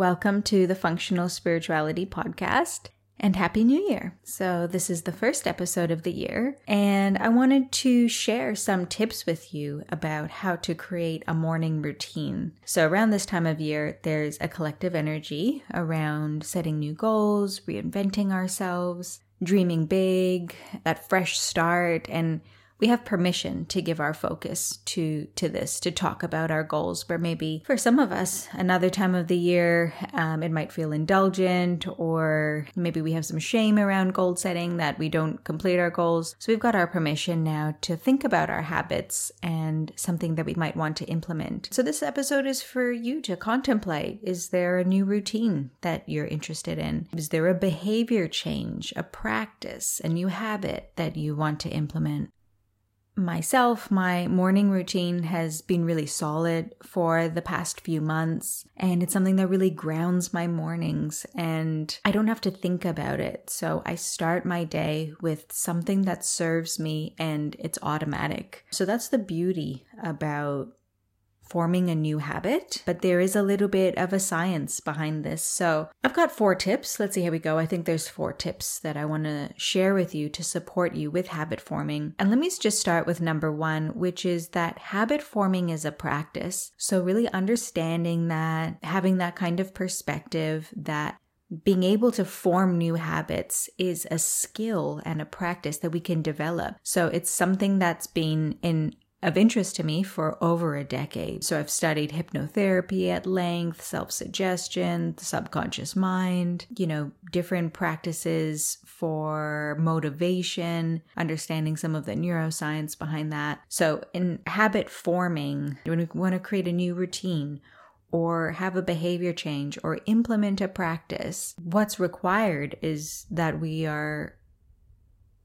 Welcome to the Functional Spirituality Podcast and Happy New Year. So, this is the first episode of the year, and I wanted to share some tips with you about how to create a morning routine. So, around this time of year, there's a collective energy around setting new goals, reinventing ourselves, dreaming big, that fresh start, and we have permission to give our focus to to this to talk about our goals where maybe for some of us another time of the year um, it might feel indulgent or maybe we have some shame around goal setting that we don't complete our goals. So we've got our permission now to think about our habits and something that we might want to implement. So this episode is for you to contemplate. Is there a new routine that you're interested in? Is there a behavior change a practice a new habit that you want to implement myself, my morning routine has been really solid for the past few months, and it's something that really grounds my mornings, and I don't have to think about it. So I start my day with something that serves me, and it's automatic. So that's the beauty about forming a new habit, but there is a little bit of a science behind this. So I've got four tips. Let's see how we go. I think there's four tips that I want to share with you to support you with habit forming. And let me just start with number one, which is that habit forming is a practice. So really understanding that, having that kind of perspective that being able to form new habits is a skill and a practice that we can develop. So it's something that's been in of interest to me for over a decade. So I've studied hypnotherapy at length, self suggestion, the subconscious mind, you know, different practices for motivation, understanding some of the neuroscience behind that. So in habit forming, when we want to create a new routine, or have a behavior change or implement a practice, what's required is that we are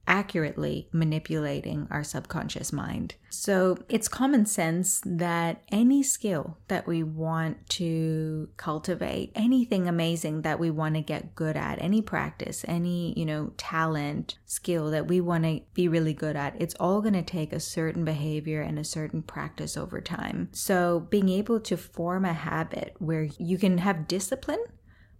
accurately manipulating our subconscious mind. So it's common sense that any skill that we want to cultivate, anything amazing that we want to get good at, any practice, any, you know, talent, skill that we want to be really good at, it's all going to take a certain behavior and a certain practice over time. So being able to form a habit where you can have discipline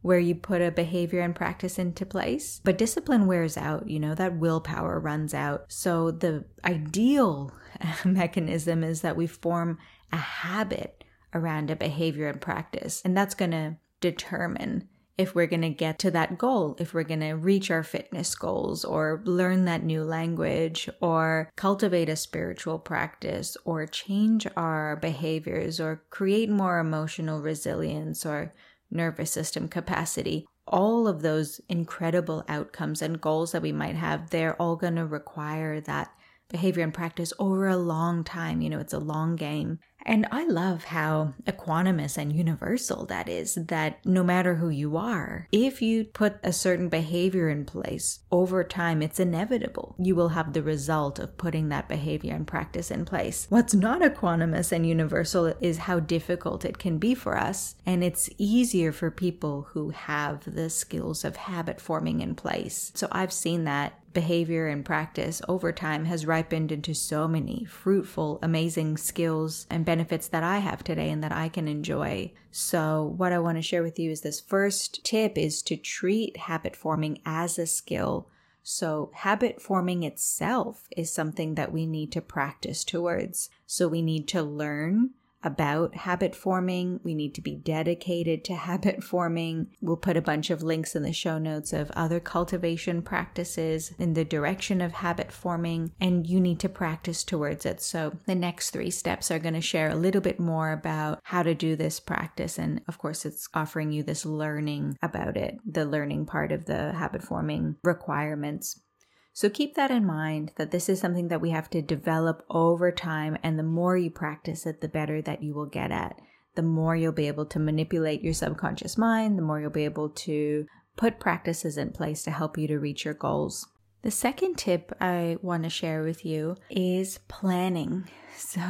where you put a behavior and practice into place. But discipline wears out, you know, that willpower runs out. So the ideal mechanism is that we form a habit around a behavior and practice. And that's going to determine if we're going to get to that goal, if we're going to reach our fitness goals or learn that new language or cultivate a spiritual practice or change our behaviors or create more emotional resilience or nervous system capacity, all of those incredible outcomes and goals that we might have, they're all going to require that behavior and practice over a long time. You know, it's a long game. And I love how equanimous and universal that is, that no matter who you are, if you put a certain behavior in place over time, it's inevitable. You will have the result of putting that behavior and practice in place. What's not equanimous and universal is how difficult it can be for us. And it's easier for people who have the skills of habit forming in place. So I've seen that behavior and practice over time has ripened into so many fruitful, amazing skills and benefits that I have today and that I can enjoy. So, what I want to share with you is this first tip is to treat habit forming as a skill. So, habit forming itself is something that we need to practice towards. So, we need to learn about habit forming. We need to be dedicated to habit forming. We'll put a bunch of links in the show notes of other cultivation practices in the direction of habit forming, and you need to practice towards it. So, the next three steps are going to share a little bit more about how to do this practice. And of course, it's offering you this learning about it, the learning part of the habit forming requirements. So keep that in mind that this is something that we have to develop over time. And the more you practice it, the better that you will get at. The more you'll be able to manipulate your subconscious mind, the more you'll be able to put practices in place to help you to reach your goals. The second tip I want to share with you is planning. So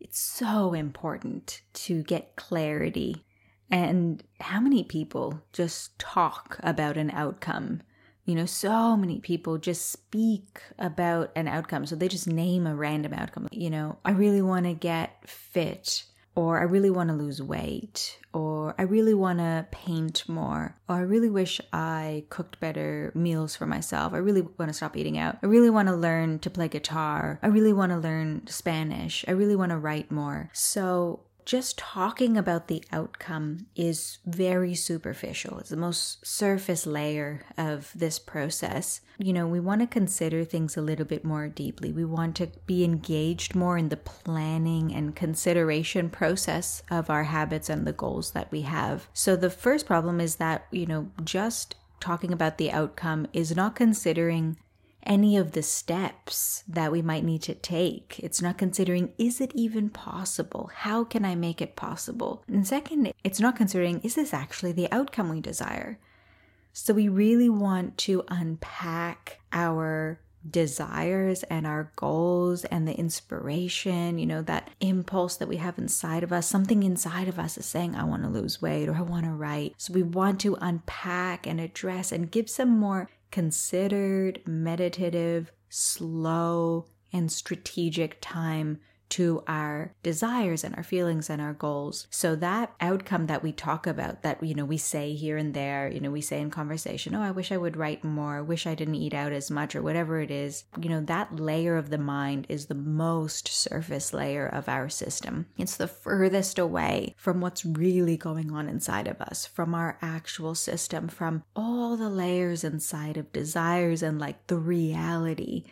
it's so important to get clarity. And how many people just talk about an outcome? You know, so many people just speak about an outcome. So they just name a random outcome. You know, I really want to get fit or I really want to lose weight, or I really want to paint more, or I really wish I cooked better meals for myself. I really want to stop eating out. I really want to learn to play guitar. I really want to learn Spanish. I really want to write more. So just talking about the outcome is very superficial. It's the most surface layer of this process. You know, we want to consider things a little bit more deeply. We want to be engaged more in the planning and consideration process of our habits and the goals that we have. So the first problem is that, you know, just talking about the outcome is not considering any of the steps that we might need to take. It's not considering, is it even possible? How can I make it possible? And second, it's not considering, is this actually the outcome we desire? So we really want to unpack our desires and our goals and the inspiration, you know, that impulse that we have inside of us. Something inside of us is saying, I want to lose weight or I want to write. So we want to unpack and address and give some more considered, meditative, slow, and strategic time to our desires and our feelings and our goals. So that outcome that we talk about that you know we say here and there, you know, we say in conversation, "Oh, I wish I would write more. wish I didn't eat out as much or whatever it is." You know, that layer of the mind is the most surface layer of our system. It's the furthest away from what's really going on inside of us, from our actual system, from all the layers inside of desires and like the reality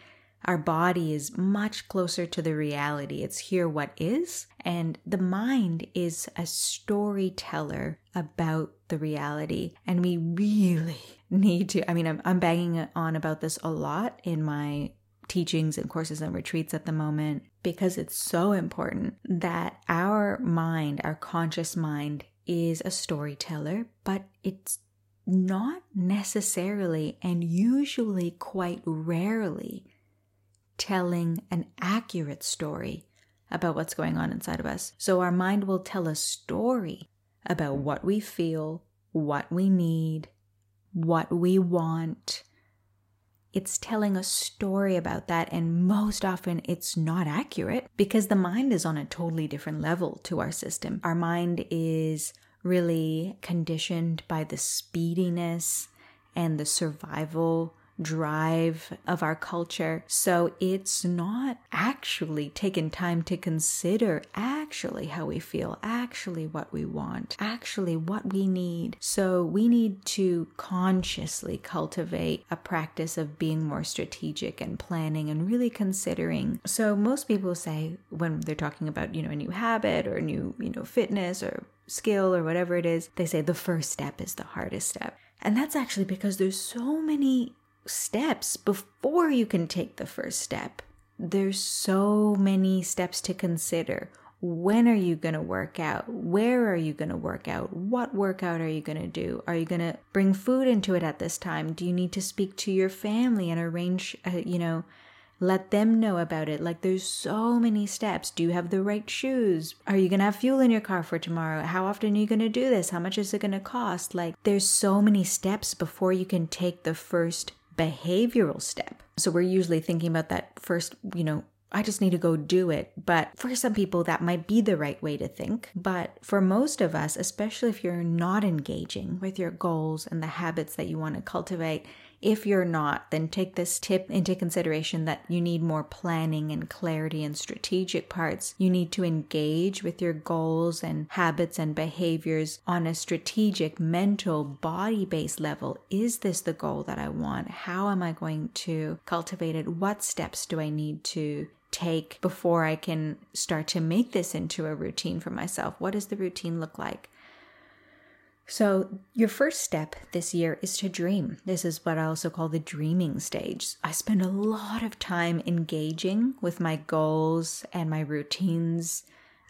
our body is much closer to the reality. It's here what is. And the mind is a storyteller about the reality. And we really need to, I mean, I'm, I'm banging on about this a lot in my teachings and courses and retreats at the moment because it's so important that our mind, our conscious mind, is a storyteller, but it's not necessarily and usually quite rarely telling an accurate story about what's going on inside of us. So our mind will tell a story about what we feel, what we need, what we want. It's telling a story about that, and most often it's not accurate because the mind is on a totally different level to our system. Our mind is really conditioned by the speediness and the survival drive of our culture. So it's not actually taken time to consider actually how we feel, actually what we want, actually what we need. So we need to consciously cultivate a practice of being more strategic and planning and really considering. So most people say when they're talking about, you know, a new habit or a new, you know, fitness or skill or whatever it is, they say the first step is the hardest step. And that's actually because there's so many steps before you can take the first step. There's so many steps to consider. When are you going to work out? Where are you going to work out? What workout are you going to do? Are you going to bring food into it at this time? Do you need to speak to your family and arrange, uh, you know, let them know about it. Like there's so many steps. Do you have the right shoes? Are you going to have fuel in your car for tomorrow? How often are you going to do this? How much is it going to cost? Like there's so many steps before you can take the first behavioral step. So we're usually thinking about that first, you know, I just need to go do it. But for some people, that might be the right way to think. But for most of us, especially if you're not engaging with your goals and the habits that you want to cultivate, if you're not, then take this tip into consideration that you need more planning and clarity and strategic parts. You need to engage with your goals and habits and behaviors on a strategic, mental, body based level. Is this the goal that I want? How am I going to cultivate it? What steps do I need to take before I can start to make this into a routine for myself? What does the routine look like? So, your first step this year is to dream. This is what I also call the dreaming stage. I spend a lot of time engaging with my goals and my routines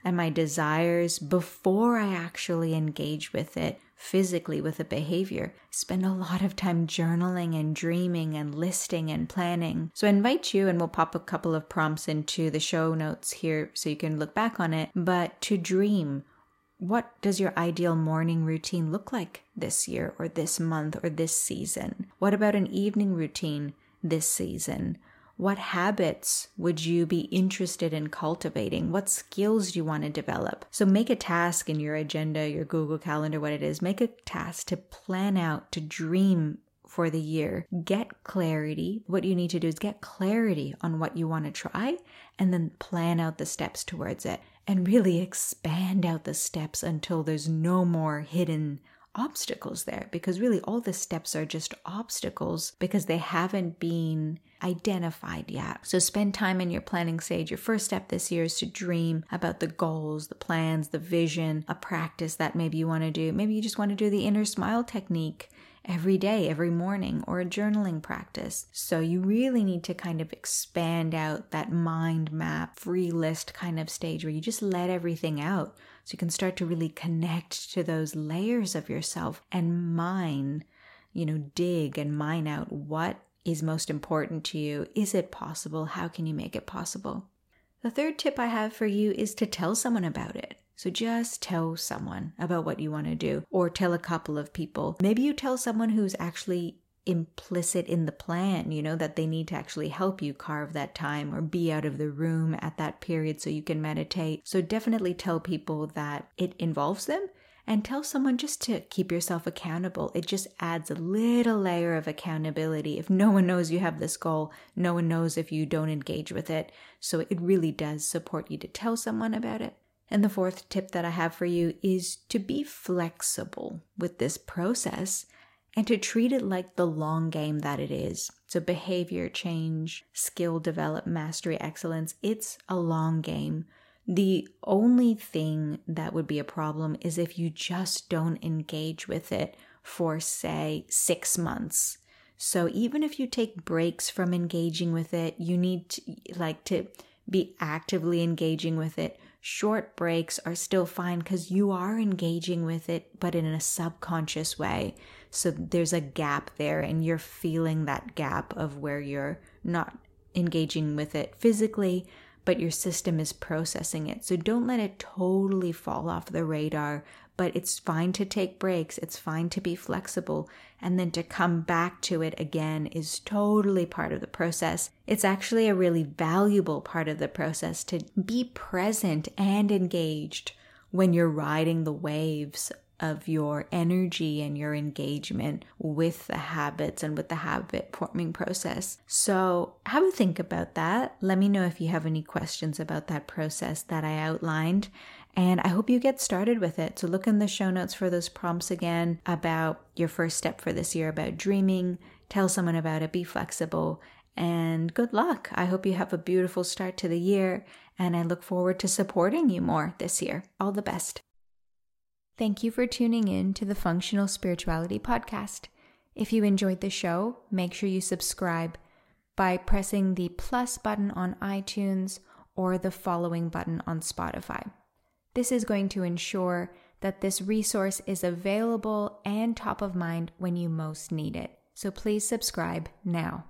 and my desires before I actually engage with it physically with a behavior. I spend a lot of time journaling and dreaming and listing and planning. So I invite you, and we'll pop a couple of prompts into the show notes here so you can look back on it, but to dream what does your ideal morning routine look like this year or this month or this season? What about an evening routine this season? What habits would you be interested in cultivating? What skills do you want to develop? So make a task in your agenda, your Google Calendar, what it is. Make a task to plan out, to dream for the year. Get clarity. What you need to do is get clarity on what you want to try and then plan out the steps towards it and really expand out the steps until there's no more hidden obstacles there because really all the steps are just obstacles because they haven't been identified yet. So spend time in your planning stage. Your first step this year is to dream about the goals, the plans, the vision, a practice that maybe you want to do. Maybe you just want to do the inner smile technique every day, every morning, or a journaling practice. So you really need to kind of expand out that mind map, free list kind of stage where you just let everything out. So you can start to really connect to those layers of yourself and mine, you know, dig and mine out what is most important to you. Is it possible? How can you make it possible? The third tip I have for you is to tell someone about it. So just tell someone about what you want to do, or tell a couple of people. Maybe you tell someone who's actually implicit in the plan, you know, that they need to actually help you carve that time or be out of the room at that period so you can meditate. So definitely tell people that it involves them and tell someone just to keep yourself accountable. It just adds a little layer of accountability. If no one knows you have this goal, no one knows if you don't engage with it. So it really does support you to tell someone about it. And the fourth tip that I have for you is to be flexible with this process and to treat it like the long game that it is. So, behavior change, skill develop, mastery, excellence, it's a long game. The only thing that would be a problem is if you just don't engage with it for, say, six months. So, even if you take breaks from engaging with it, you need to, like to be actively engaging with it short breaks are still fine because you are engaging with it, but in a subconscious way. So there's a gap there, and you're feeling that gap of where you're not engaging with it physically, but your system is processing it. So don't let it totally fall off the radar, but it's fine to take breaks. It's fine to be flexible. And then to come back to it again is totally part of the process. It's actually a really valuable part of the process to be present and engaged when you're riding the waves of your energy and your engagement with the habits and with the habit forming process. So, have a think about that. Let me know if you have any questions about that process that I outlined. And I hope you get started with it. So, look in the show notes for those prompts again about your first step for this year about dreaming. Tell someone about it, be flexible, and good luck. I hope you have a beautiful start to the year, and I look forward to supporting you more this year. All the best. Thank you for tuning in to the Functional Spirituality Podcast. If you enjoyed the show, make sure you subscribe by pressing the plus button on iTunes or the following button on Spotify. This is going to ensure that this resource is available and top of mind when you most need it. So please subscribe now.